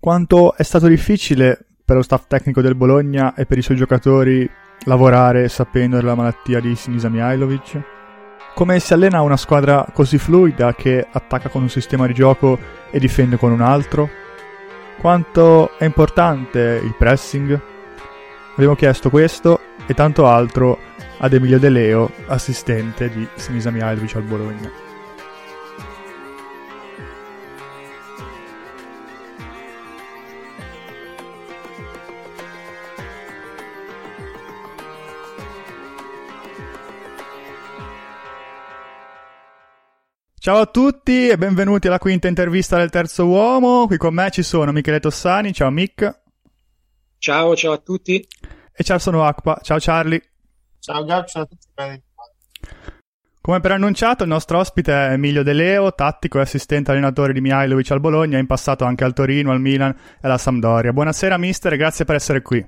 Quanto è stato difficile per lo staff tecnico del Bologna e per i suoi giocatori lavorare sapendo della malattia di Sinisa Mihailovic? Come si allena una squadra così fluida che attacca con un sistema di gioco e difende con un altro? Quanto è importante il pressing? Abbiamo chiesto questo e tanto altro ad Emilio De Leo, assistente di Sinisa Mihailovic al Bologna. Ciao a tutti e benvenuti alla quinta intervista del terzo uomo. Qui con me ci sono Michele Tossani, ciao Mick. Ciao, ciao a tutti. E ciao sono Acqua, ciao Charlie. Ciao Gab, ciao a tutti. Come preannunciato, il nostro ospite è Emilio De Leo, tattico e assistente allenatore di Mihailovic al Bologna, in passato anche al Torino, al Milan e alla Sampdoria. Buonasera mister e grazie per essere qui.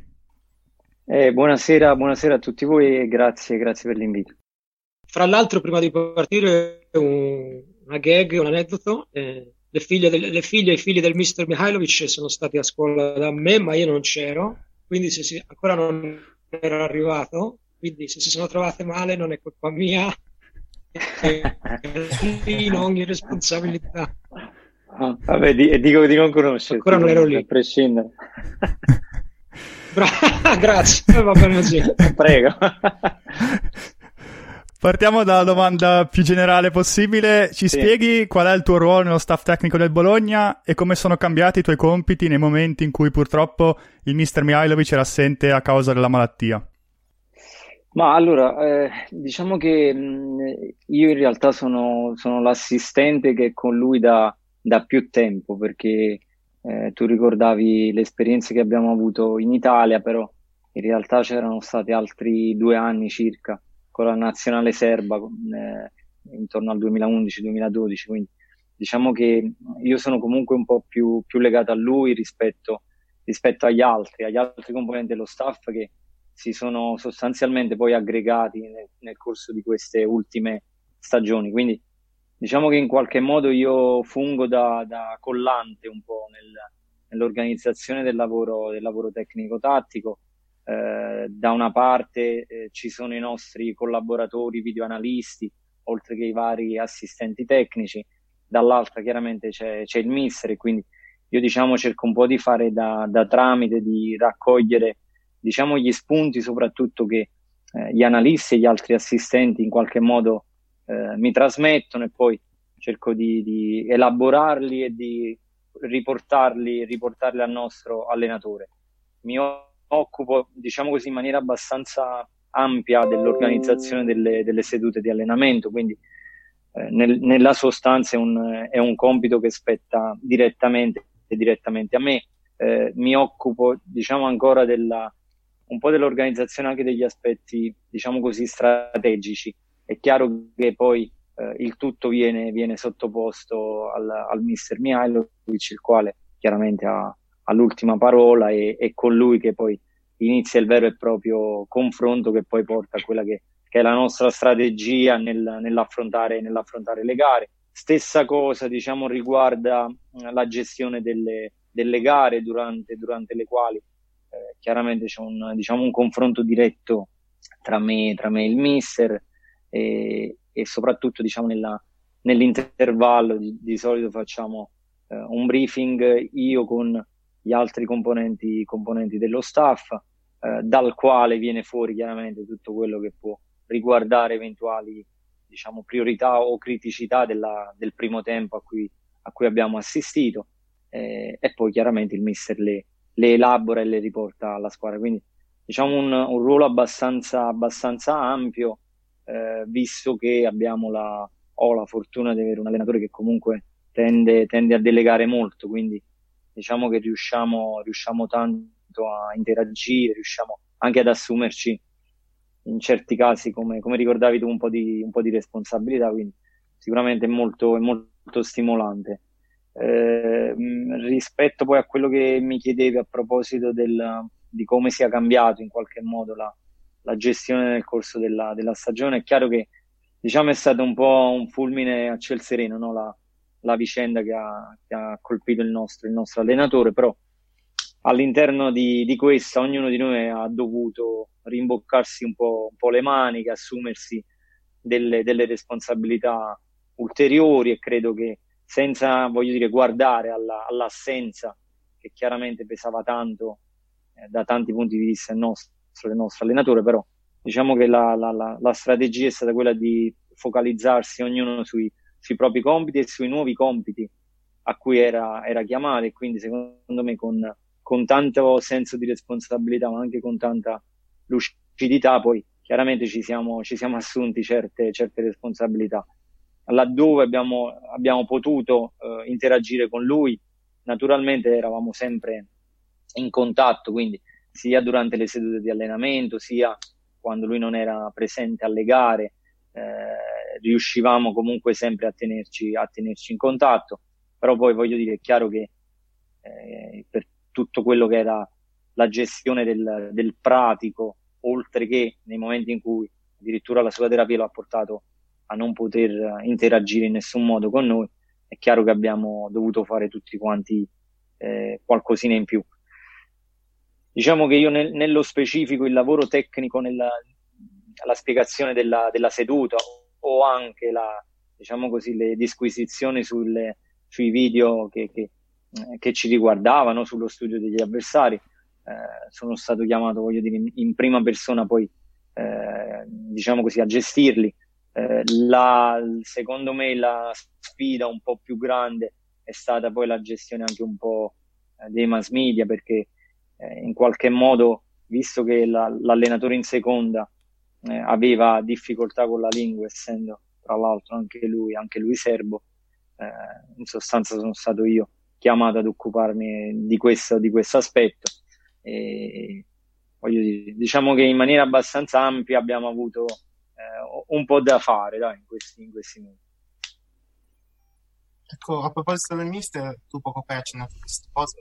Eh, buonasera, buonasera a tutti voi e grazie, grazie per l'invito. Fra l'altro, prima di partire, un, una gag, un aneddoto. Eh, le, figlie del, le figlie e i figli del mister Mihailovic sono stati a scuola da me, ma io non c'ero, quindi se si, ancora non ero arrivato, quindi se si sono trovate male non è colpa mia, in ogni responsabilità. Ah, vabbè, di, dico di non conoscere. Ancora non ero lì. A prescindere. Bra- grazie, va bene così. Prego. Partiamo dalla domanda più generale possibile. Ci sì. spieghi qual è il tuo ruolo nello staff tecnico del Bologna e come sono cambiati i tuoi compiti nei momenti in cui purtroppo il mister Mihailovic era assente a causa della malattia? Ma allora, eh, diciamo che mh, io in realtà sono, sono, l'assistente che è con lui da, da più tempo, perché eh, tu ricordavi le esperienze che abbiamo avuto in Italia, però in realtà c'erano stati altri due anni circa con la nazionale serba eh, intorno al 2011-2012, quindi diciamo che io sono comunque un po' più, più legato a lui rispetto, rispetto, agli altri, agli altri componenti dello staff che si sono sostanzialmente poi aggregati nel, nel corso di queste ultime stagioni. Quindi diciamo che in qualche modo io fungo da, da collante un po' nel, nell'organizzazione del lavoro, del lavoro tecnico-tattico eh, da una parte eh, ci sono i nostri collaboratori videoanalisti, oltre che i vari assistenti tecnici, dall'altra chiaramente c'è, c'è il mister quindi io diciamo cerco un po' di fare da, da tramite, di raccogliere diciamo gli spunti soprattutto che eh, gli analisti e gli altri assistenti in qualche modo eh, mi trasmettono e poi cerco di, di elaborarli e di riportarli, riportarli al nostro allenatore. Mi occupo, diciamo così, in maniera abbastanza ampia dell'organizzazione delle, delle sedute di allenamento, quindi eh, nel, nella sostanza è un, è un, compito che spetta direttamente, direttamente a me. Eh, mi occupo, diciamo, ancora della, un po' dell'organizzazione anche degli aspetti, diciamo così, strategici. È chiaro che poi eh, il tutto viene, viene sottoposto al, al mister Mihailovic, il quale chiaramente ha, all'ultima parola e, e, con lui che poi inizia il vero e proprio confronto che poi porta a quella che, che è la nostra strategia nel, nell'affrontare, nell'affrontare, le gare. Stessa cosa diciamo riguarda la gestione delle, delle gare durante, durante, le quali eh, chiaramente c'è un, diciamo, un confronto diretto tra me, tra me e il mister e, e soprattutto diciamo nella, nell'intervallo di, di solito facciamo eh, un briefing io con gli altri componenti, componenti dello staff, eh, dal quale viene fuori chiaramente tutto quello che può riguardare eventuali diciamo, priorità o criticità della, del primo tempo a cui, a cui abbiamo assistito eh, e poi chiaramente il mister le, le, elabora e le riporta alla squadra. Quindi diciamo un, un ruolo abbastanza, abbastanza ampio eh, visto che abbiamo la, ho la fortuna di avere un allenatore che comunque tende, tende a delegare molto, quindi diciamo che riusciamo, riusciamo tanto a interagire, riusciamo anche ad assumerci in certi casi, come, come ricordavi tu, un po, di, un po' di responsabilità, quindi sicuramente è molto, è molto stimolante. Eh, rispetto poi a quello che mi chiedevi a proposito del, di come sia cambiato in qualche modo la, la gestione nel corso della, della, stagione, è chiaro che diciamo è stato un po' un fulmine a ciel sereno no? la, la vicenda che ha, che ha colpito il nostro, il nostro, allenatore, però all'interno di, di, questa ognuno di noi ha dovuto rimboccarsi un po', un po le maniche, assumersi delle, delle, responsabilità ulteriori e credo che senza, voglio dire, guardare alla, all'assenza che chiaramente pesava tanto eh, da tanti punti di vista il nostro, il nostro allenatore, però diciamo che la, la, la, la strategia è stata quella di focalizzarsi ognuno sui, sui propri compiti e sui nuovi compiti a cui era, era chiamato e quindi secondo me con, con tanto senso di responsabilità ma anche con tanta lucidità poi chiaramente ci siamo, ci siamo assunti certe, certe responsabilità. Laddove abbiamo, abbiamo potuto eh, interagire con lui naturalmente eravamo sempre in contatto quindi sia durante le sedute di allenamento sia quando lui non era presente alle gare eh, riuscivamo comunque sempre a tenerci, a tenerci in contatto, però poi voglio dire, è chiaro che eh, per tutto quello che era la gestione del, del, pratico, oltre che nei momenti in cui addirittura la sua terapia lo ha portato a non poter interagire in nessun modo con noi, è chiaro che abbiamo dovuto fare tutti quanti eh, qualcosina in più. Diciamo che io nel, nello specifico il lavoro tecnico nella, la spiegazione della, della seduta o anche la, diciamo così, le disquisizioni sulle, sui video che, che, che, ci riguardavano, sullo studio degli avversari. Eh, sono stato chiamato, voglio dire, in, in prima persona poi, eh, diciamo così, a gestirli. Eh, la, secondo me la sfida un po' più grande è stata poi la gestione anche un po' eh, dei mass media perché eh, in qualche modo, visto che la, l'allenatore in seconda eh, aveva difficoltà con la lingua, essendo tra l'altro anche lui, anche lui serbo. Eh, in sostanza sono stato io chiamato ad occuparmi di questo, di questo aspetto. E, voglio dire, diciamo che in maniera abbastanza ampia abbiamo avuto eh, un po' da fare dai, in, questi, in questi mesi. Ecco, a proposito del mister, tu poco fa hai questa cosa,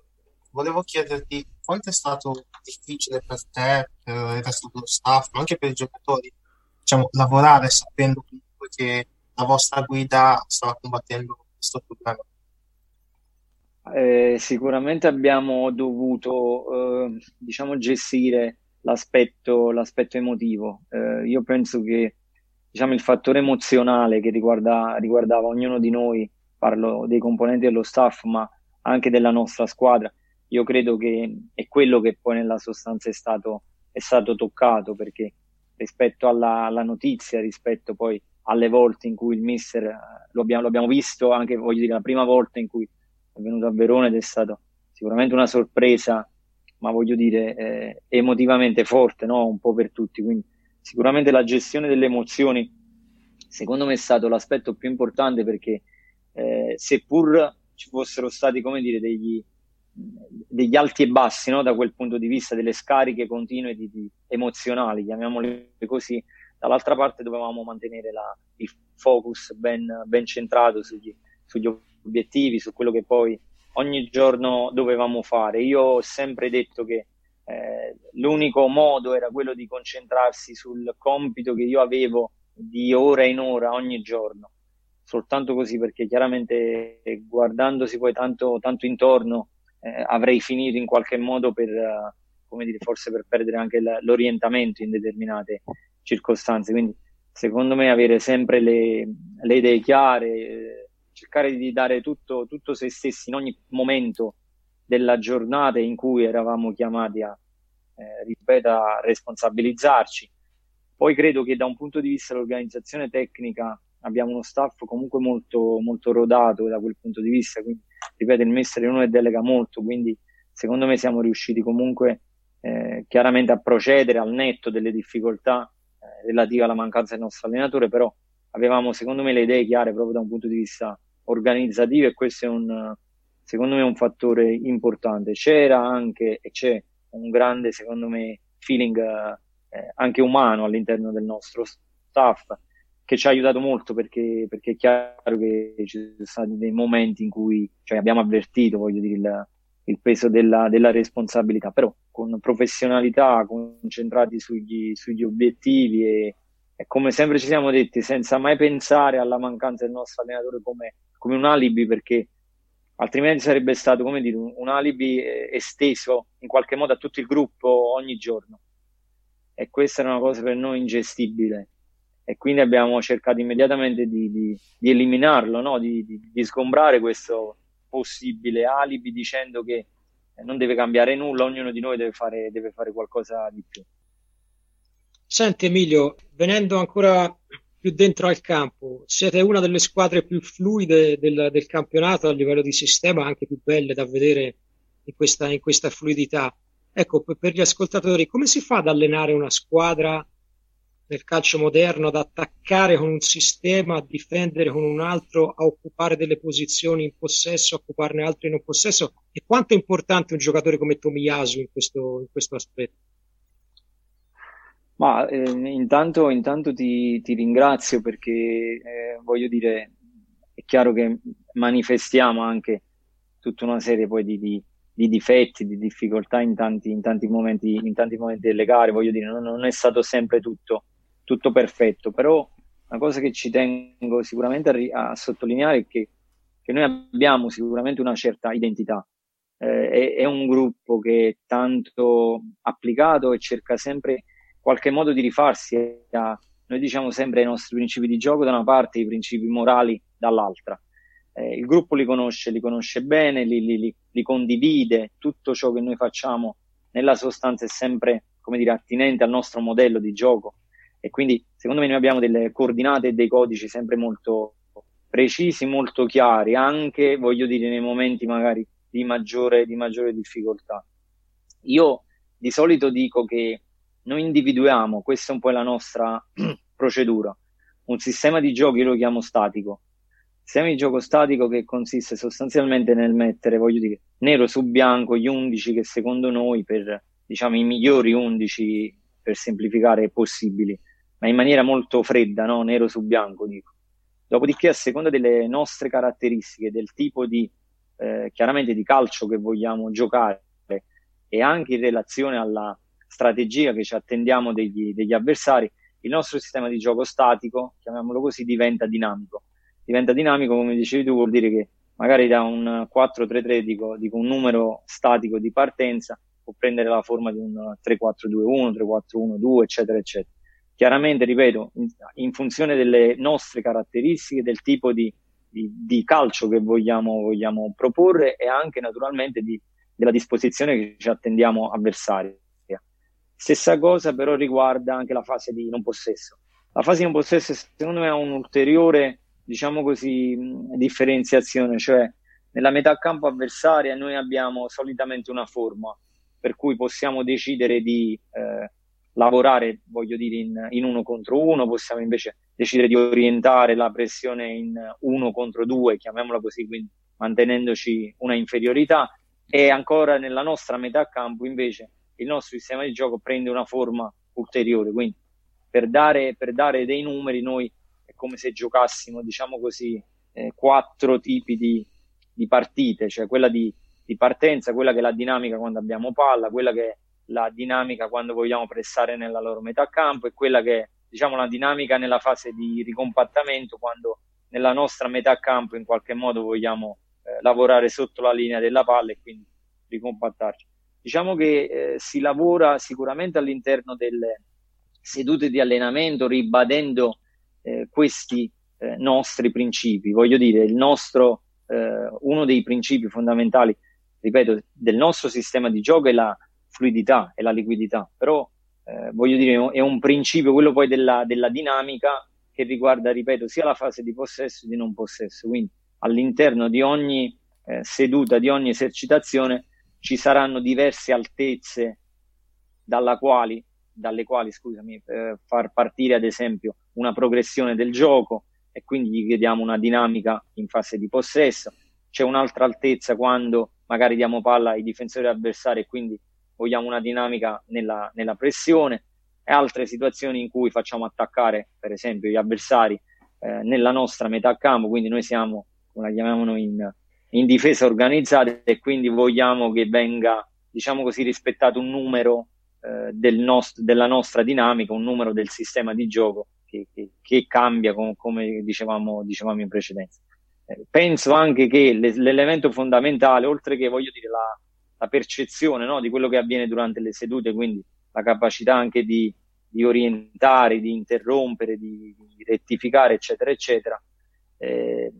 volevo chiederti quanto è stato difficile per te, per il resto dello staff, ma anche per i giocatori, diciamo, lavorare sapendo comunque che la vostra guida stava combattendo questo problema. Eh, sicuramente abbiamo dovuto eh, diciamo gestire l'aspetto, l'aspetto emotivo. Eh, io penso che diciamo, il fattore emozionale che riguarda, riguardava ognuno di noi, parlo dei componenti dello staff, ma anche della nostra squadra, io credo che è quello che poi nella sostanza è stato, è stato toccato perché rispetto alla, alla, notizia, rispetto poi alle volte in cui il mister eh, lo abbiamo, lo abbiamo, visto anche voglio dire la prima volta in cui è venuto a Verona ed è stato sicuramente una sorpresa ma voglio dire eh, emotivamente forte no? un po' per tutti quindi sicuramente la gestione delle emozioni secondo me è stato l'aspetto più importante perché eh, seppur ci fossero stati come dire degli, degli alti e bassi no? da quel punto di vista, delle scariche continue di, di emozionali, chiamiamole così. Dall'altra parte dovevamo mantenere la, il focus ben, ben centrato sugli, sugli, obiettivi, su quello che poi ogni giorno dovevamo fare. Io ho sempre detto che eh, l'unico modo era quello di concentrarsi sul compito che io avevo di ora in ora ogni giorno. Soltanto così, perché chiaramente guardandosi poi tanto, tanto intorno eh, avrei finito in qualche modo per, uh, come dire, forse per perdere anche l- l'orientamento in determinate circostanze. Quindi, secondo me, avere sempre le, le idee chiare, eh, cercare di dare tutto, tutto se stessi in ogni momento della giornata in cui eravamo chiamati a, eh, ripeto, a responsabilizzarci. Poi credo che da un punto di vista dell'organizzazione tecnica abbiamo uno staff comunque molto, molto rodato da quel punto di vista, quindi ripeto, il mister uno che delega molto, quindi secondo me siamo riusciti comunque eh, chiaramente a procedere al netto delle difficoltà eh, relative alla mancanza del nostro allenatore, però avevamo secondo me le idee chiare proprio da un punto di vista organizzativo e questo è un, secondo me un fattore importante. C'era anche e c'è un grande, secondo me, feeling eh, anche umano all'interno del nostro staff che ci ha aiutato molto perché, perché, è chiaro che ci sono stati dei momenti in cui cioè, abbiamo avvertito, voglio dire, il, il peso della, della, responsabilità, però con professionalità, concentrati sugli, sugli obiettivi e, e, come sempre ci siamo detti, senza mai pensare alla mancanza del nostro allenatore come come un alibi perché altrimenti sarebbe stato come dire un, un alibi eh, esteso in qualche modo a tutto il gruppo ogni giorno. E questa era una cosa per noi ingestibile e quindi abbiamo cercato immediatamente di, di, di eliminarlo, no? di, di, sgombrare questo possibile alibi dicendo che non deve cambiare nulla, ognuno di noi deve fare, deve fare qualcosa di più. Senti Emilio, venendo ancora più dentro al campo, siete una delle squadre più fluide del, del campionato a livello di sistema, anche più belle da vedere in questa, in questa fluidità. Ecco, per gli ascoltatori, come si fa ad allenare una squadra nel calcio moderno ad attaccare con un sistema, a difendere con un altro, a occupare delle posizioni in possesso, a occuparne altre in non possesso? E quanto è importante un giocatore come Tomiyasu in questo, in questo aspetto? Ma eh, intanto, intanto ti, ti, ringrazio perché eh, voglio dire, è chiaro che manifestiamo anche tutta una serie poi di, di, di difetti, di difficoltà in tanti, in tanti, momenti, in tanti momenti delle gare, voglio dire, non, non è stato sempre tutto tutto perfetto, però una cosa che ci tengo sicuramente a, a sottolineare è che, che, noi abbiamo sicuramente una certa identità. Eh, è, è, un gruppo che è tanto applicato e cerca sempre qualche modo di rifarsi a, noi diciamo sempre i nostri principi di gioco da una parte i principi morali dall'altra. Eh, il gruppo li conosce, li conosce bene, li, li, li, condivide, tutto ciò che noi facciamo nella sostanza è sempre, come dire, attinente al nostro modello di gioco e quindi secondo me noi abbiamo delle coordinate e dei codici sempre molto precisi, molto chiari, anche voglio dire nei momenti magari di maggiore, di maggiore difficoltà. Io di solito dico che noi individuiamo, questa è un po' la nostra procedura, un sistema di gioco, io lo chiamo statico, sistema di gioco statico che consiste sostanzialmente nel mettere, voglio dire, nero su bianco gli 11 che secondo noi per, diciamo, i migliori 11 per semplificare possibili ma in maniera molto fredda, no? nero su bianco, dico. Dopodiché, a seconda delle nostre caratteristiche, del tipo di, eh, chiaramente di calcio che vogliamo giocare e anche in relazione alla strategia che ci attendiamo degli, degli avversari, il nostro sistema di gioco statico, chiamiamolo così, diventa dinamico. Diventa dinamico, come dicevi tu, vuol dire che magari da un 4-3-3, dico, dico un numero statico di partenza, può prendere la forma di un 3-4-2-1, 3-4-1-2, eccetera, eccetera chiaramente, ripeto, in, in, funzione delle nostre caratteristiche, del tipo di, di, di calcio che vogliamo, vogliamo, proporre e anche naturalmente di, della disposizione che ci attendiamo avversaria. Stessa cosa però riguarda anche la fase di non possesso. La fase di non possesso secondo me ha un'ulteriore, diciamo così, differenziazione, cioè nella metà campo avversaria noi abbiamo solitamente una forma per cui possiamo decidere di eh, lavorare, voglio dire, in, in, uno contro uno, possiamo invece decidere di orientare la pressione in uno contro due, chiamiamola così, quindi mantenendoci una inferiorità. E ancora nella nostra metà campo invece il nostro sistema di gioco prende una forma ulteriore, quindi per dare, per dare dei numeri noi è come se giocassimo, diciamo così, eh, quattro tipi di, di partite, cioè quella di, di partenza, quella che è la dinamica quando abbiamo palla, quella che è la dinamica quando vogliamo pressare nella loro metà campo e quella che è diciamo la dinamica nella fase di ricompattamento quando nella nostra metà campo in qualche modo vogliamo eh, lavorare sotto la linea della palla e quindi ricompattarci. Diciamo che eh, si lavora sicuramente all'interno delle sedute di allenamento ribadendo eh, questi eh, nostri principi. Voglio dire, il nostro, eh, uno dei principi fondamentali, ripeto, del nostro sistema di gioco è la fluidità e la liquidità, però eh, voglio dire è un principio quello poi della, della, dinamica che riguarda, ripeto, sia la fase di possesso che di non possesso, quindi all'interno di ogni eh, seduta, di ogni esercitazione ci saranno diverse altezze quali, dalle quali scusami, eh, far partire ad esempio una progressione del gioco e quindi gli chiediamo una dinamica in fase di possesso. C'è un'altra altezza quando magari diamo palla ai difensori avversari e quindi vogliamo una dinamica nella, nella pressione e altre situazioni in cui facciamo attaccare, per esempio, gli avversari eh, nella nostra metà campo, quindi noi siamo, come la chiamiamo in, in difesa organizzata e quindi vogliamo che venga, diciamo così, rispettato un numero eh, del nost- della nostra dinamica, un numero del sistema di gioco che, che, che cambia com- come dicevamo, dicevamo in precedenza. eh, penso anche che le, l'elemento fondamentale, oltre che voglio dire la, la percezione no, di quello che avviene durante le sedute, quindi la capacità anche di, di orientare, di interrompere, di, di, rettificare, eccetera, eccetera, eh,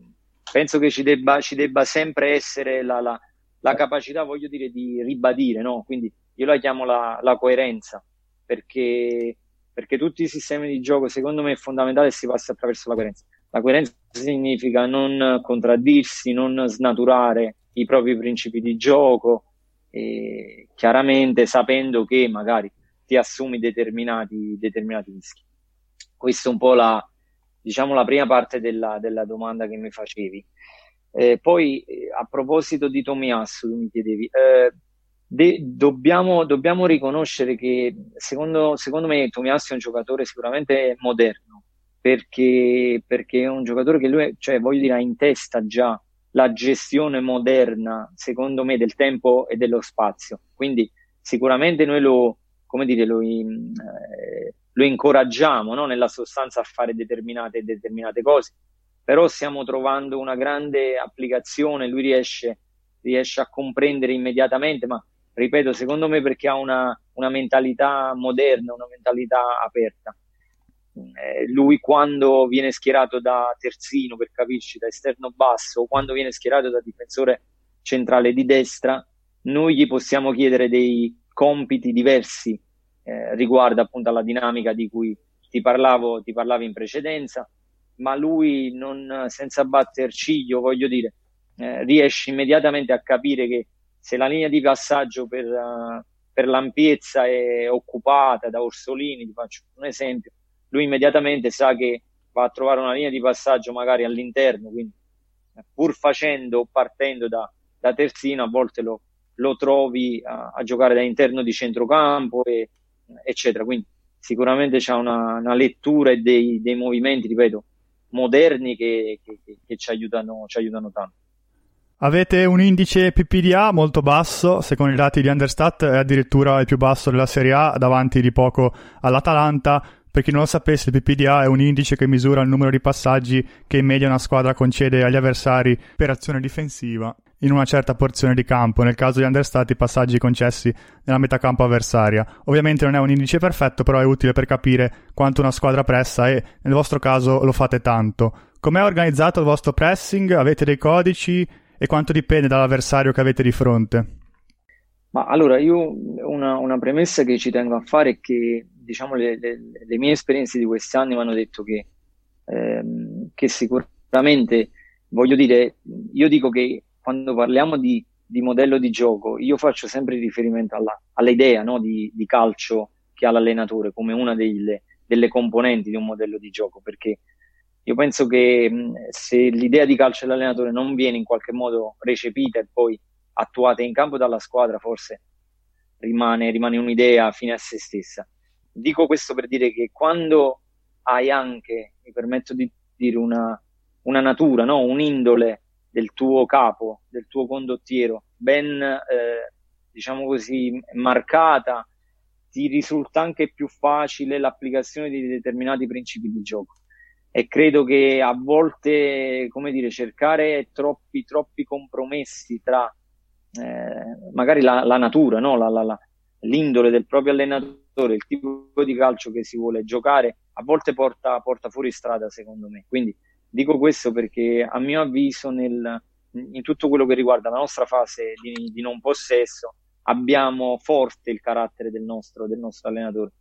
penso che ci debba, ci debba sempre essere la, la, la, capacità, voglio dire, di ribadire, no? Quindi io la chiamo la, la coerenza, perché, perché tutti i sistemi di gioco, secondo me, è fondamentale si passa attraverso la coerenza. La coerenza significa non contraddirsi, non snaturare i propri principi di gioco, e chiaramente sapendo che magari ti assumi determinati, determinati rischi. Questa è un po' la, diciamo, la prima parte della, della domanda che mi facevi. Eh, poi, a proposito di Tomiasso, tu mi chiedevi, eh, de- dobbiamo, dobbiamo, riconoscere che secondo, secondo me Tomiasso è un giocatore sicuramente moderno, perché, perché è un giocatore che lui, cioè, voglio dire, ha in testa già la gestione moderna, secondo me, del tempo e dello spazio. Quindi sicuramente noi lo, come dire, lo, eh, lo incoraggiamo no? nella sostanza a fare determinate, determinate cose, però stiamo trovando una grande applicazione, lui riesce, riesce a comprendere immediatamente, ma ripeto, secondo me perché ha una, una mentalità moderna, una mentalità aperta. Eh, lui quando viene schierato da terzino, per capirci, da esterno basso, quando viene schierato da difensore centrale di destra, noi gli possiamo chiedere dei compiti diversi eh, riguardo appunto alla dinamica di cui ti parlavo, ti parlavo in precedenza, ma lui non, senza batter ciglio, voglio dire, eh, riesce immediatamente a capire che se la linea di passaggio per, uh, per l'ampiezza è occupata da Orsolini, ti faccio un esempio, lui immediatamente sa che va a trovare una linea di passaggio magari all'interno, quindi pur facendo, partendo da, da terzino, a volte lo, lo trovi a, a, giocare da interno di centrocampo, e, eccetera. Quindi sicuramente c'è una, una lettura dei, dei, movimenti, ripeto, moderni che, che, che ci, aiutano, ci aiutano tanto. Avete un indice PPDA molto basso, secondo i dati di Understat è addirittura il più basso della Serie A, davanti di poco all'Atalanta. Per chi non lo sapesse, il PPDA è un indice che misura il numero di passaggi che in media una squadra concede agli avversari per azione difensiva in una certa porzione di campo, nel caso di Understat i passaggi concessi nella metà campo avversaria. Ovviamente non è un indice perfetto, però è utile per capire quanto una squadra pressa e nel vostro caso lo fate tanto. Com'è organizzato il vostro pressing? Avete dei codici e quanto dipende dall'avversario che avete di fronte? Ma allora io una, una premessa che ci tengo a fare è che diciamo, le, le, le, mie esperienze di questi anni mi hanno detto che, ehm, che sicuramente, voglio dire, io dico che quando parliamo di, di modello di gioco, io faccio sempre riferimento alla, all'idea no, di, di, calcio che ha l'allenatore come una delle, delle componenti di un modello di gioco, perché io penso che se l'idea di calcio dell'allenatore non viene in qualche modo recepita e poi attuata in campo dalla squadra, forse rimane, rimane un'idea fine a se stessa. Dico questo per dire che quando hai anche, mi permetto di dire, una, una natura, no? un'indole del tuo capo, del tuo condottiero, ben, eh, diciamo così, marcata, ti risulta anche più facile l'applicazione di determinati principi di gioco. E credo che a volte, come dire, cercare troppi, troppi compromessi tra eh, magari la, la natura, no? la, la, l'indole del proprio allenatore, il tipo di calcio che si vuole giocare, a volte porta, porta fuori strada, secondo me. Quindi dico questo perché, a mio avviso, nel, in tutto quello che riguarda la nostra fase di, di, non possesso, abbiamo forte il carattere del nostro, del nostro allenatore.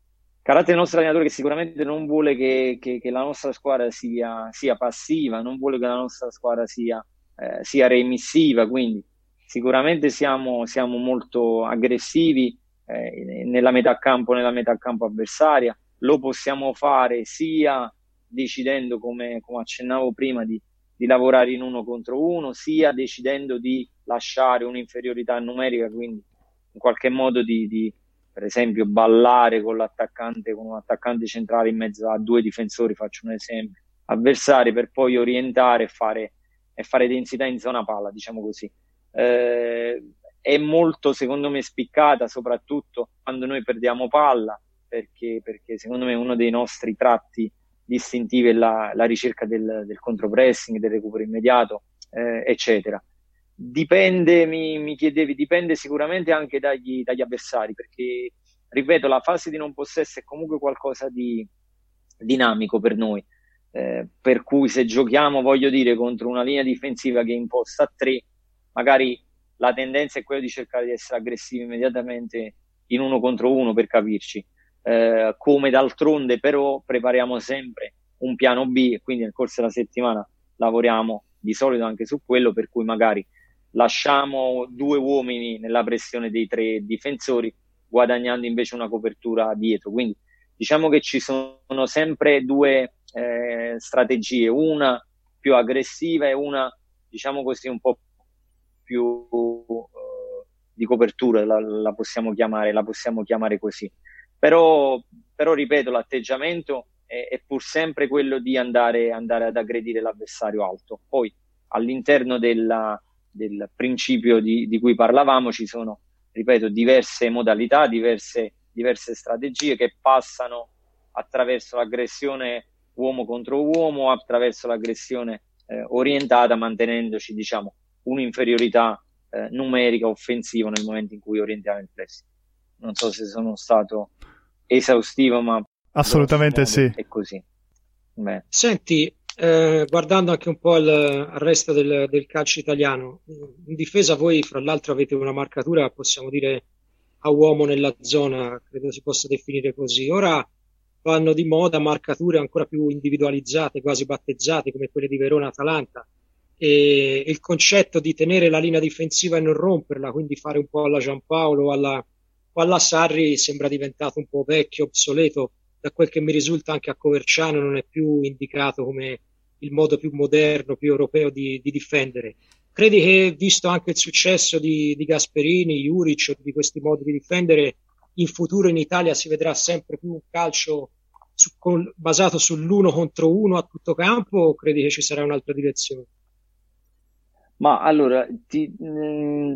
Carattere del nostro allenatore che sicuramente non vuole che, che, che la nostra squadra sia, sia, passiva, non vuole che la nostra squadra sia, eh, sia remissiva, quindi sicuramente siamo, siamo molto aggressivi eh, nella metà campo, nella metà campo avversaria. Lo possiamo fare sia decidendo, come, come accennavo prima, di, di, lavorare in uno contro uno, sia decidendo di lasciare un'inferiorità numerica, quindi in qualche modo di, di per esempio, ballare con l'attaccante, con un attaccante centrale in mezzo a due difensori, faccio un esempio, avversari per poi orientare e fare, e fare densità in zona palla, diciamo così eh, è molto secondo me spiccata soprattutto quando noi perdiamo palla perché, perché secondo me uno dei nostri tratti distintivi è la, la ricerca del, del contropressing, del recupero immediato eh, eccetera. Dipende, mi, mi, chiedevi, dipende sicuramente anche dagli, dagli, avversari, perché, ripeto, la fase di non possesso è comunque qualcosa di dinamico per noi. Eh, per cui se giochiamo, voglio dire, contro una linea difensiva che imposta a tre, magari la tendenza è quella di cercare di essere aggressivi immediatamente in uno contro uno per capirci. Eh, come d'altronde però prepariamo sempre un piano B e quindi nel corso della settimana lavoriamo di solito anche su quello per cui magari lasciamo due uomini nella pressione dei tre difensori guadagnando invece una copertura dietro. Quindi diciamo che ci sono sempre due eh, strategie, una più aggressiva e una diciamo così un po' più eh, di copertura, la, la, possiamo chiamare, la possiamo chiamare così. Però, però ripeto, l'atteggiamento è, è, pur sempre quello di andare, andare ad aggredire l'avversario alto. Poi all'interno della, del principio di, di, cui parlavamo ci sono, ripeto, diverse modalità, diverse, diverse strategie che passano attraverso l'aggressione uomo contro uomo, attraverso l'aggressione eh, orientata, mantenendoci, diciamo, un'inferiorità eh, numerica offensiva nel momento in cui orientiamo il pressing. Non so se sono stato esaustivo, ma assolutamente sì. È così. Beh. Senti, eh, guardando anche un po' il, il resto del, del, calcio italiano, in difesa voi fra l'altro avete una marcatura, possiamo dire, a uomo nella zona, credo si possa definire così. Ora vanno di moda marcature ancora più individualizzate, quasi battezzate, come quelle di Verona Atalanta e il concetto di tenere la linea difensiva e non romperla, quindi fare un po' alla Giampaolo o alla, alla Sarri sembra diventato un po' vecchio, obsoleto, da quel che mi risulta anche a Coverciano non è più indicato come il modo più moderno, più europeo di, di difendere. Credi che, visto anche il successo di, di Gasperini, Juric, di questi modi di difendere, in futuro in Italia si vedrà sempre più un calcio su, con, basato sull'uno contro uno a tutto campo o credi che ci sarà un'altra direzione? Ma allora, ti, mm,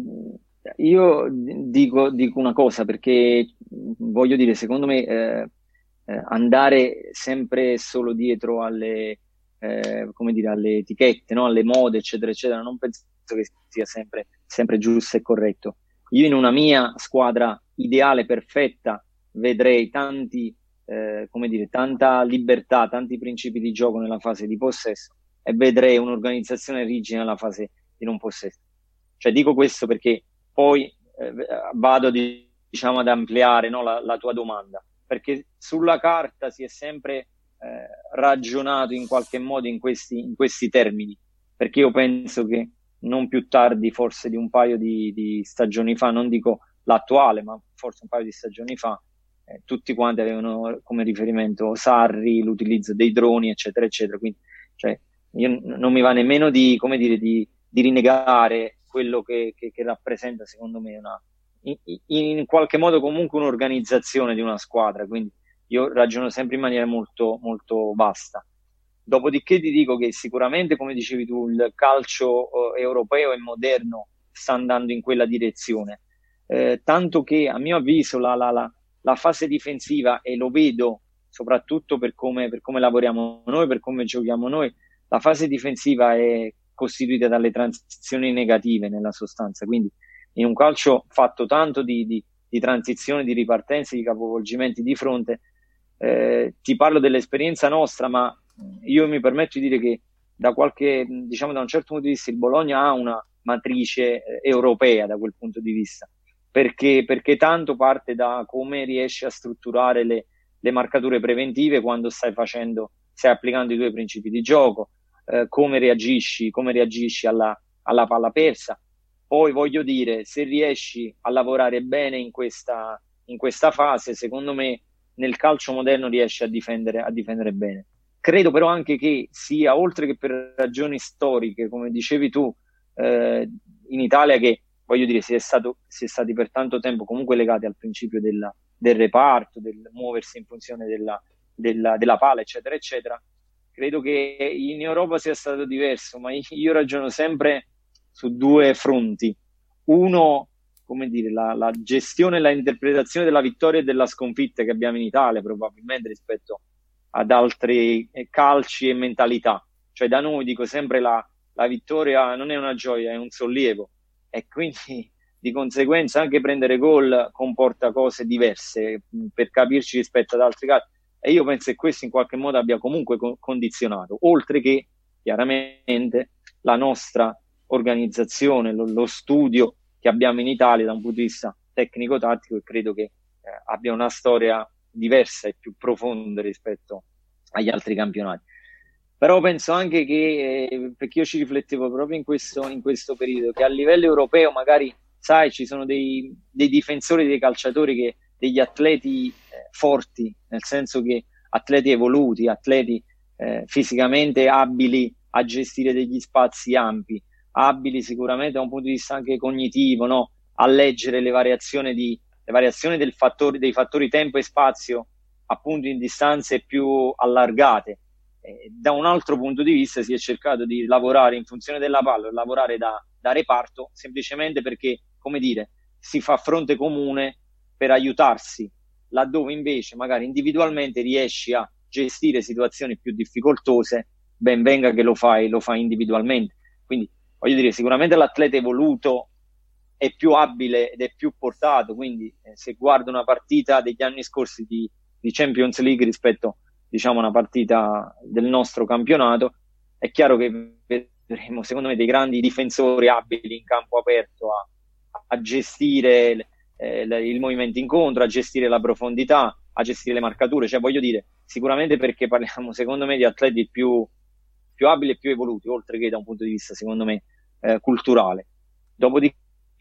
io dico, dico, una cosa perché voglio dire, secondo me eh, eh, andare sempre solo dietro alle, eh, dire, alle etichette, no? alle mode, eccetera, eccetera, non penso che sia sempre, sempre giusto e corretto. Io in una mia squadra ideale, perfetta, vedrei tanti, eh, come dire, tanta libertà, tanti principi di gioco nella fase di possesso e vedrei un'organizzazione rigida nella fase in un possesso. Cioè dico questo perché poi eh, vado di, diciamo ad ampliare no, la, la, tua domanda, perché sulla carta si è sempre eh, ragionato in qualche modo in questi, in questi, termini, perché io penso che non più tardi, forse di un paio di, di stagioni fa, non dico l'attuale, ma forse un paio di stagioni fa, eh, tutti quanti avevano come riferimento Sarri, l'utilizzo dei droni, eccetera, eccetera. Quindi, cioè, io non mi va nemmeno di, come dire, di, di rinnegare quello che, che, che rappresenta secondo me una, in, in, qualche modo comunque un'organizzazione di una squadra, quindi io ragiono sempre in maniera molto, molto vasta. Dopodiché ti dico che sicuramente, come dicevi tu, il calcio eh, europeo e moderno sta andando in quella direzione, eh, tanto che a mio avviso la, la, la, la, fase difensiva, e lo vedo soprattutto per come, per come lavoriamo noi, per come giochiamo noi, la fase difensiva è costituite dalle transizioni negative nella sostanza. Quindi in un calcio fatto tanto di, di, di transizione, di ripartenze, di capovolgimenti di fronte, eh, ti parlo dell'esperienza nostra, ma io mi permetto di dire che da qualche, diciamo da un certo punto di vista, il Bologna ha una matrice eh, europea da quel punto di vista, perché, perché tanto parte da come riesci a strutturare le, le marcature preventive quando stai facendo, stai applicando i tuoi principi di gioco, eh, come reagisci, come reagisci alla, alla palla persa. Poi voglio dire, se riesci a lavorare bene in questa, in questa fase, secondo me nel calcio moderno riesci a difendere, a difendere bene. Credo però anche che sia, oltre che per ragioni storiche, come dicevi tu, eh, in Italia che, voglio dire, si è, stato, si è stati per tanto tempo comunque legati al principio della, del reparto, del muoversi in funzione della, della, della pala, eccetera, eccetera, credo che in Europa sia stato diverso, ma io ragiono sempre su due fronti. Uno, come dire, la, la gestione e la interpretazione della vittoria e della sconfitta che abbiamo in Italia, probabilmente rispetto ad altri calci e mentalità. Cioè da noi dico sempre la, la vittoria non è una gioia, è un sollievo e quindi di conseguenza anche prendere gol comporta cose diverse per capirci rispetto ad altri casi e io penso che questo in qualche modo abbia comunque condizionato, oltre che chiaramente la nostra organizzazione, lo, lo studio che abbiamo in Italia da un punto di vista tecnico-tattico e credo che eh, abbia una storia diversa e più profonda rispetto agli altri campionati. Però penso anche che, eh, perché io ci riflettevo proprio in questo, in questo periodo, che a livello europeo magari, sai, ci sono dei, dei difensori, dei calciatori, che, degli atleti forti, nel senso che atleti evoluti, atleti eh, fisicamente abili a gestire degli spazi ampi, abili sicuramente da un punto di vista anche cognitivo, no? a leggere le variazioni, di, le variazioni fattore, dei fattori tempo e spazio appunto in distanze più allargate. Eh, da un altro punto di vista si è cercato di lavorare in funzione della palla, lavorare da, da reparto, semplicemente perché, come dire, si fa fronte comune per aiutarsi, laddove invece magari individualmente riesci a gestire situazioni più difficoltose, ben venga che lo fai, lo fai individualmente. Quindi voglio dire, sicuramente l'atleta evoluto è più abile ed è più portato, quindi eh, se guardo una partita degli anni scorsi di, di Champions League rispetto diciamo a una partita del nostro campionato, è chiaro che vedremo secondo me dei grandi difensori abili in campo aperto a, a gestire eh, il movimento incontro, a gestire la profondità, a gestire le marcature, cioè voglio dire, sicuramente perché parliamo secondo me di atleti più, più abili e più evoluti, oltre che da un punto di vista secondo me eh, culturale. Dopodiché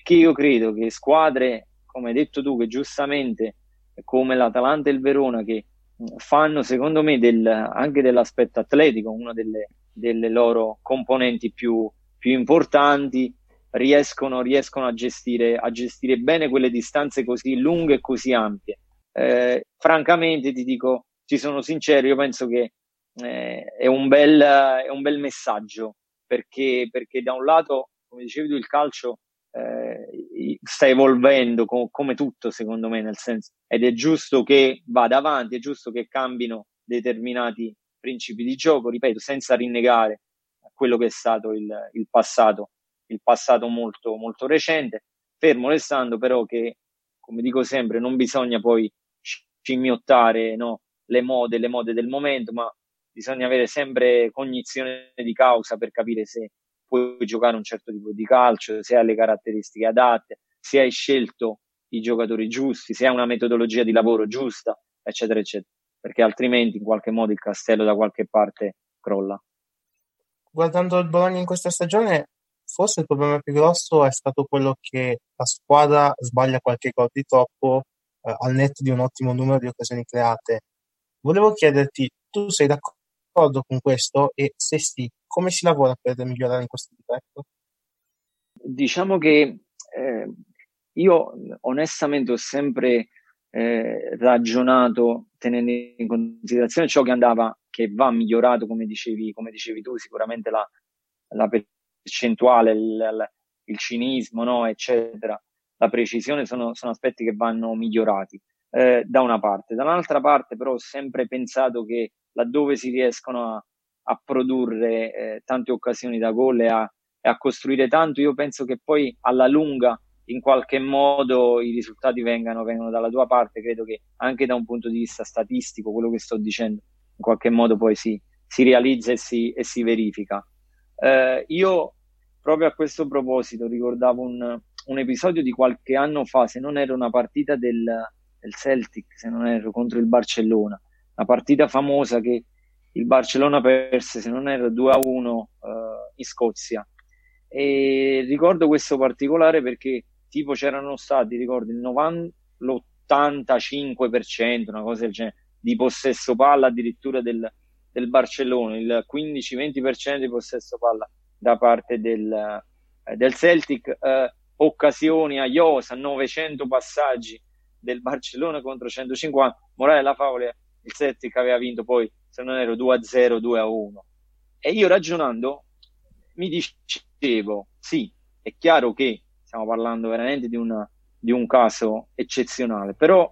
io credo che squadre, come hai detto tu, che giustamente come l'Atalanta e il Verona, che fanno secondo me del, anche dell'aspetto atletico una delle, delle loro componenti più, più importanti, riescono, riescono a, gestire, a, gestire, bene quelle distanze così lunghe e così ampie. Eh, francamente ti dico, ci sono sincero, io penso che eh, è, un bel, è un bel messaggio perché, perché da un lato, come dicevi tu, il calcio eh, sta evolvendo com- come tutto secondo me nel senso ed è giusto che vada avanti, è giusto che cambino determinati principi di gioco, ripeto, senza rinnegare quello che è stato il, il passato, il passato molto, molto recente, fermo restando però che, come dico sempre, non bisogna poi scimmiottare no, le mode, le mode del momento, ma bisogna avere sempre cognizione di causa per capire se puoi giocare un certo tipo di calcio, se hai le caratteristiche adatte, se hai scelto i giocatori giusti, se hai una metodologia di lavoro giusta, eccetera, eccetera, perché altrimenti in qualche modo il castello da qualche parte crolla. Guardando il Bologna in questa stagione, forse il problema più grosso è stato quello che la squadra sbaglia qualche gol di troppo eh, al netto di un ottimo numero di occasioni create. Volevo chiederti, tu sei d'accordo con questo e se sì, come si lavora per migliorare in questo difetto? Diciamo che eh, io onestamente ho sempre eh, ragionato tenendo in considerazione ciò che andava, che va migliorato, come dicevi, come dicevi tu, sicuramente la, la percentuale, il, il cinismo, no, eccetera, la precisione sono, sono aspetti che vanno migliorati. Eh, da una parte, dall'altra parte però ho sempre pensato che laddove si riescono a, a produrre eh, tante occasioni da gol e a, e a costruire tanto, io penso che poi alla lunga in qualche modo i risultati vengano, vengano dalla tua parte, credo che anche da un punto di vista statistico, quello che sto dicendo, in qualche modo poi si, si realizza e si, e si verifica. Eh, io proprio a questo proposito ricordavo un, un, episodio di qualche anno fa, se non era una partita del, del Celtic, se non ero contro il Barcellona, una partita famosa che il Barcellona perse, se non ero 2 a 1 eh, in Scozia. E ricordo questo particolare perché tipo c'erano stati, ricordo, il 90, l'85%, una cosa del genere, di possesso palla addirittura del, del Barcellona, il 15-20% di possesso palla da parte del, eh, del Celtic, eh, occasioni a Iosa, 900 passaggi del Barcellona contro 150, morale la favola, il Celtic aveva vinto poi, se non ero 2-0, 2-1. E io ragionando mi dicevo, sì, è chiaro che stiamo parlando veramente di, una, di un caso eccezionale, però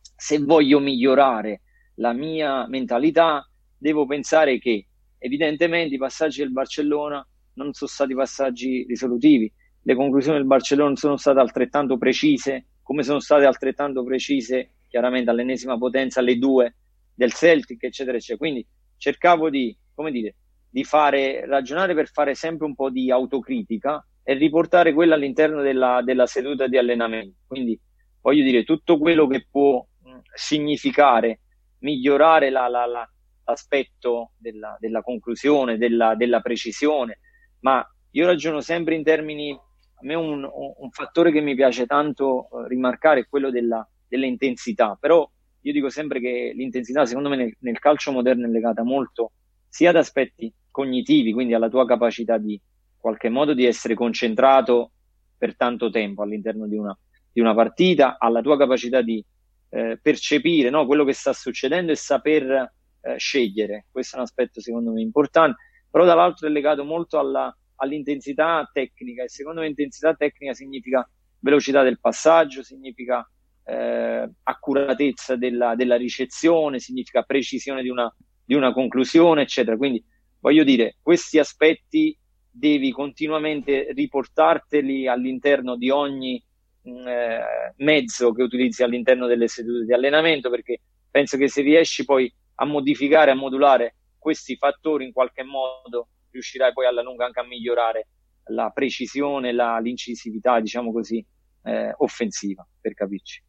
se voglio migliorare la mia mentalità, devo pensare che evidentemente i passaggi del Barcellona non sono stati passaggi risolutivi. Le conclusioni del Barcellona sono state altrettanto precise, come sono state altrettanto precise chiaramente all'ennesima potenza le due del Celtic, eccetera, eccetera. Quindi cercavo di, come dire, di fare, ragionare per fare sempre un po' di autocritica e riportare quella all'interno della, della seduta di allenamento. Quindi voglio dire, tutto quello che può significare migliorare la, la, la, l'aspetto della, della conclusione, della, della, precisione, ma io ragiono sempre in termini, a me un, un fattore che mi piace tanto eh, rimarcare è quello della, dell'intensità, però io dico sempre che l'intensità secondo me nel, nel calcio moderno è legata molto sia ad aspetti cognitivi, quindi alla tua capacità di qualche modo di essere concentrato per tanto tempo all'interno di una, di una partita, alla tua capacità di eh, percepire no, quello che sta succedendo e saper eh, scegliere. Questo è un aspetto secondo me importante, però dall'altro è legato molto alla, all'intensità tecnica e secondo me intensità tecnica significa velocità del passaggio, significa eh, accuratezza della, della, ricezione, significa precisione di una, di una conclusione, eccetera. Quindi voglio dire, questi aspetti devi continuamente riportarteli all'interno di ogni mm, eh, mezzo che utilizzi all'interno delle sedute di allenamento, perché penso che se riesci poi a modificare, a modulare questi fattori in qualche modo, riuscirai poi alla lunga anche a migliorare la precisione, la, l'incisività, diciamo così, eh, offensiva, per capirci.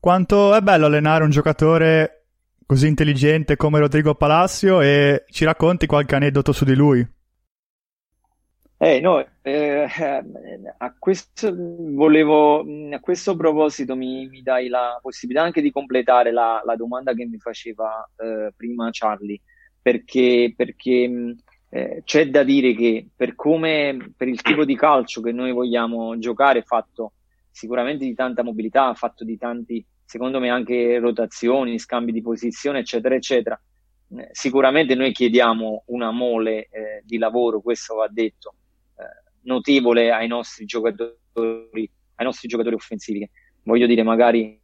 Quanto è bello allenare un giocatore così intelligente come Rodrigo Palacio e ci racconti qualche aneddoto su di lui? Eh, no, eh, a, questo, volevo, a questo proposito mi, mi, dai la possibilità anche di completare la, la domanda che mi faceva eh, prima Charlie, perché, perché eh, c'è da dire che per come, per il tipo di calcio che noi vogliamo giocare, fatto sicuramente di tanta mobilità, fatto di tanti, secondo me anche rotazioni, scambi di posizione, eccetera, eccetera, eh, sicuramente noi chiediamo una mole eh, di lavoro, questo va detto, notevole ai nostri giocatori, ai nostri giocatori offensivi. Voglio dire, magari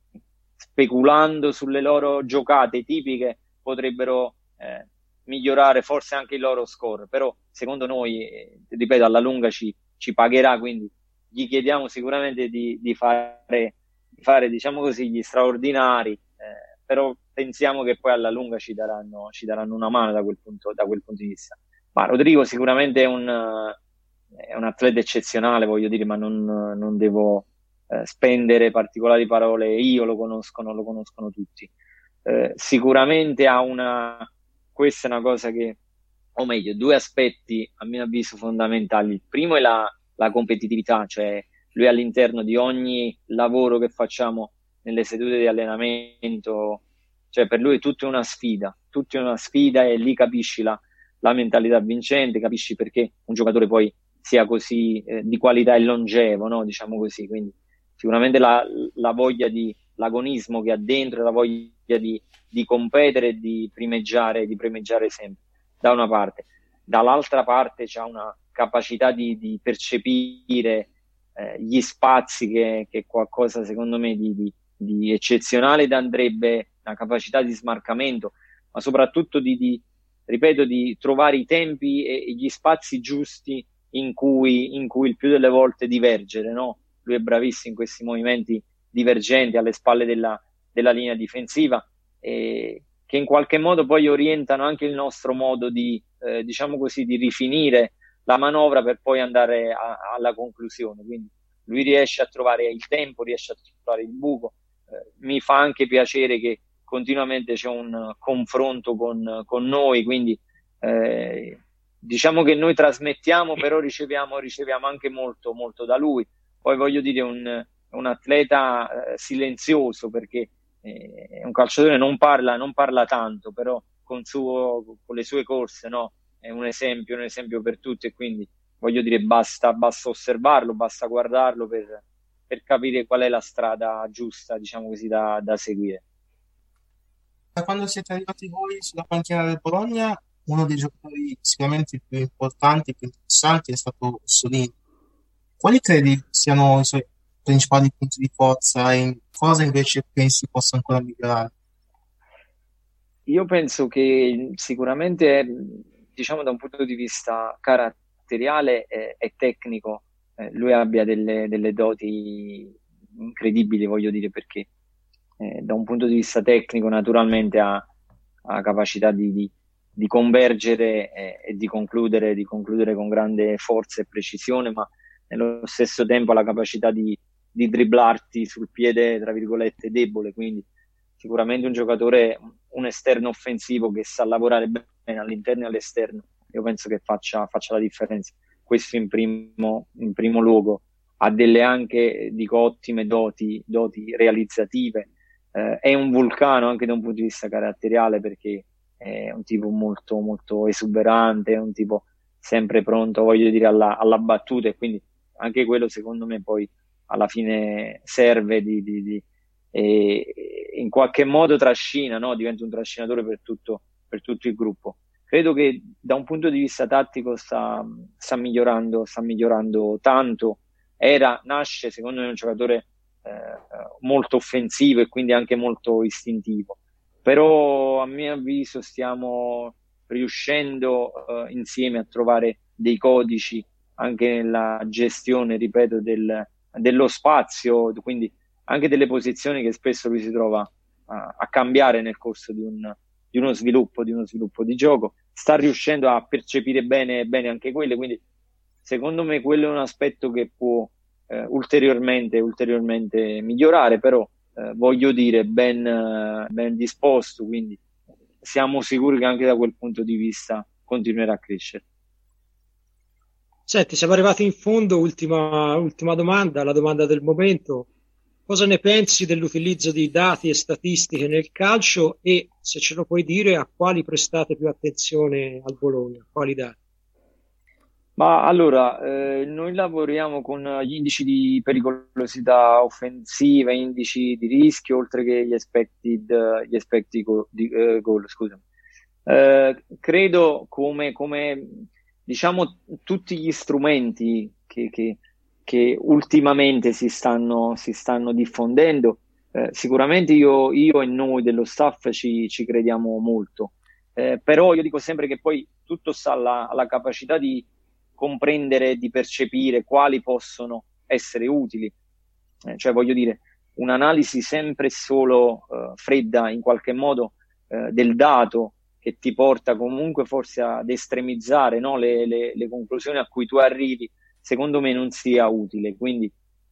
speculando sulle loro giocate tipiche potrebbero eh, migliorare forse anche il loro score, però secondo noi, eh, ripeto, alla lunga ci, ci, pagherà, quindi gli chiediamo sicuramente di, di, fare, di fare, diciamo così, gli straordinari, eh, però pensiamo che poi alla lunga ci daranno, ci daranno una mano da quel, punto, da quel punto di vista. Ma Rodrigo sicuramente è un, è un atleta eccezionale, voglio dire, ma non, non devo eh, spendere particolari parole. Io lo conosco, non lo conoscono tutti. Eh, sicuramente ha una, questa è una cosa che, o meglio, due aspetti a mio avviso fondamentali. Il primo è la, la competitività, cioè lui all'interno di ogni lavoro che facciamo nelle sedute di allenamento, cioè per lui è tutta una sfida, tutta una sfida e lì capisci la, la mentalità vincente, capisci perché un giocatore poi sia così eh, di qualità e longevo, no? diciamo così. Quindi sicuramente la, la, voglia di l'agonismo che ha dentro, la voglia di, di competere e di primeggiare, di primeggiare sempre, da una parte. Dall'altra parte c'è una capacità di, di percepire eh, gli spazi che, è qualcosa secondo me di, di, di eccezionale ed andrebbe una capacità di smarcamento, ma soprattutto di, di ripeto, di trovare i tempi e, e gli spazi giusti in cui, in cui il più delle volte divergere, no? Lui è bravissimo in questi movimenti divergenti alle spalle della, della linea difensiva e che in qualche modo poi orientano anche il nostro modo di, eh, diciamo così, di rifinire la manovra per poi andare a, alla conclusione. Quindi lui riesce a trovare il tempo, riesce a trovare il buco. Eh, mi fa anche piacere che continuamente c'è un confronto con, con noi, quindi eh, diciamo che noi trasmettiamo, però riceviamo, riceviamo anche molto, molto da lui. Poi voglio dire, un, un atleta eh, silenzioso perché eh, un calciatore non parla, non parla tanto, però con, suo, con, le sue corse no? è un esempio, un esempio per tutti e quindi voglio dire basta, basta osservarlo, basta guardarlo per, per, capire qual è la strada giusta, diciamo così, da, da seguire. Da quando siete arrivati voi sulla panchina del Bologna, uno dei giocatori sicuramente più importanti e più interessanti è stato Solini. Quali credi siano i suoi principali punti di forza e cosa invece pensi possa ancora migliorare? Io penso che sicuramente diciamo da un punto di vista caratteriale e, e tecnico eh, lui abbia delle, delle, doti incredibili, voglio dire, perché eh, da un punto di vista tecnico naturalmente ha, ha capacità di, di, di convergere e, e di, concludere, di concludere con grande forza e precisione, ma nello stesso tempo ha la capacità di, di dribblarti sul piede, tra virgolette, debole, quindi sicuramente un giocatore, un esterno offensivo che sa lavorare bene all'interno e all'esterno, io penso che faccia, faccia la differenza. Questo in primo, in primo luogo. Ha delle anche, dico, ottime doti, doti realizzative. Eh, è un vulcano anche da un punto di vista caratteriale perché è un tipo molto, molto esuberante, è un tipo sempre pronto, voglio dire, alla, alla battuta e quindi anche quello secondo me poi alla fine serve di, di, di in qualche modo trascina, no? diventa un trascinatore per tutto, per tutto, il gruppo. Credo che da un punto di vista tattico sta, sta, migliorando, sta migliorando tanto. Era, nasce secondo me un giocatore eh, molto offensivo e quindi anche molto istintivo. Però a mio avviso stiamo riuscendo eh, insieme a trovare dei codici anche nella gestione, ripeto, del, dello spazio, quindi anche delle posizioni che spesso lui si trova a, a cambiare nel corso di, un, di, uno sviluppo, di uno sviluppo di gioco, sta riuscendo a percepire bene, bene anche quelle, quindi secondo me quello è un aspetto che può eh, ulteriormente, ulteriormente migliorare, però eh, voglio dire ben, ben disposto, quindi siamo sicuri che anche da quel punto di vista continuerà a crescere. Senti, siamo arrivati in fondo, ultima, ultima domanda, la domanda del momento. Cosa ne pensi dell'utilizzo di dati e statistiche nel calcio e, se ce lo puoi dire, a quali prestate più attenzione al Bologna? Quali dati? Ma allora, eh, noi lavoriamo con gli indici di pericolosità offensiva, indici di rischio, oltre che gli expected, gli expected goal, di, eh, goal scusami. Eh, credo come, come, diciamo, tutti gli strumenti che, che che ultimamente si stanno, si stanno diffondendo. Eh, sicuramente io, io, e noi dello staff ci, ci crediamo molto, eh, però io dico sempre che poi tutto sta alla, alla capacità di comprendere, di percepire quali possono essere utili. Eh, cioè voglio dire, un'analisi sempre solo eh, fredda in qualche modo eh, del dato che ti porta comunque forse ad estremizzare no, le, le, le conclusioni a cui tu arrivi secondo me non sia utile. Quindi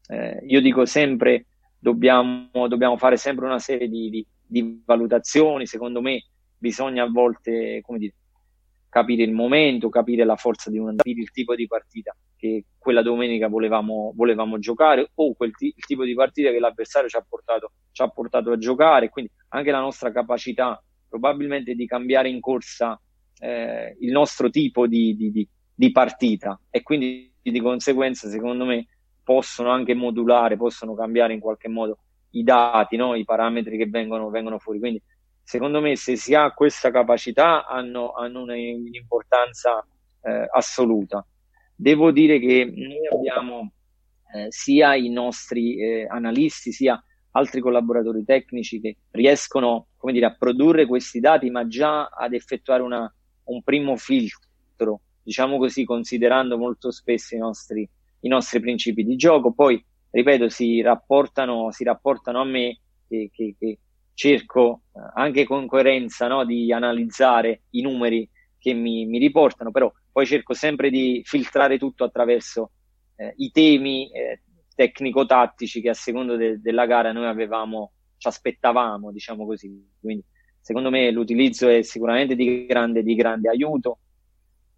eh, io dico sempre dobbiamo, dobbiamo fare sempre una serie di, di, di, valutazioni. Secondo me bisogna a volte come dire, capire il momento, capire la forza di un capire il tipo di partita che quella domenica volevamo, volevamo giocare o quel t- il tipo di partita che l'avversario ci ha, portato, ci ha portato a giocare. Quindi anche la nostra capacità probabilmente di cambiare in corsa eh, il nostro tipo di, di, di partita e quindi di conseguenza secondo me possono anche modulare, possono cambiare in qualche modo i dati, no? i parametri che vengono, vengono, fuori. Quindi secondo me se si ha questa capacità hanno, hanno un'importanza eh, assoluta. Devo dire che noi abbiamo eh, sia i nostri eh, analisti sia altri collaboratori tecnici che riescono come dire, a produrre questi dati ma già ad effettuare una, un primo filtro diciamo così, considerando molto spesso i nostri, i nostri principi di gioco. Poi, ripeto, si rapportano, si rapportano a me che, che, che cerco eh, anche con coerenza no, di analizzare i numeri che mi, mi, riportano, però poi cerco sempre di filtrare tutto attraverso eh, i temi eh, tecnico-tattici che a seconda de- della gara noi avevamo, ci aspettavamo, diciamo così. Quindi, secondo me l'utilizzo è sicuramente di grande, di grande aiuto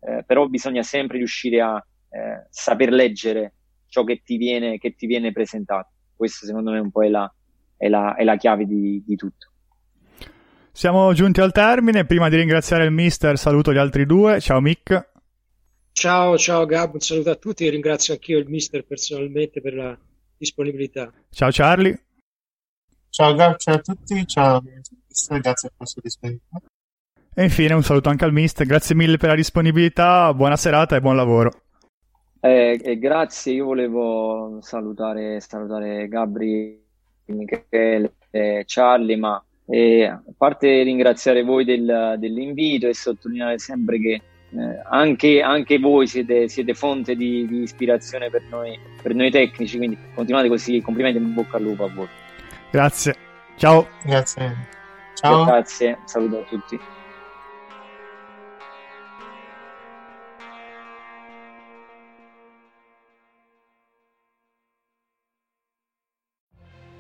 eh, però bisogna sempre riuscire a eh, saper leggere ciò che ti viene, che ti viene presentato. Questo secondo me un po' è la, è la, è la chiave di, di tutto. Siamo giunti al termine. Prima di ringraziare il mister, saluto gli altri due. Ciao Mick. Ciao, ciao Gab, un saluto a tutti e ringrazio anch'io il mister personalmente per la disponibilità. Ciao Charlie. Ciao Gab, ciao a tutti, ciao mister, grazie per la sua disponibilità. E infine un saluto anche al mister, grazie mille per la disponibilità, buona serata e buon lavoro. Eh, eh, grazie, io volevo salutare, salutare Gabri, Michele e Charlie, ma eh, a parte ringraziare voi del, dell'invito e sottolineare sempre che eh, anche, anche, voi siete, siete fonte di, di, ispirazione per noi, per noi tecnici, quindi continuate così, complimenti in bocca al lupo a voi. Grazie, ciao. Grazie. Ciao. Grazie, saluto a tutti.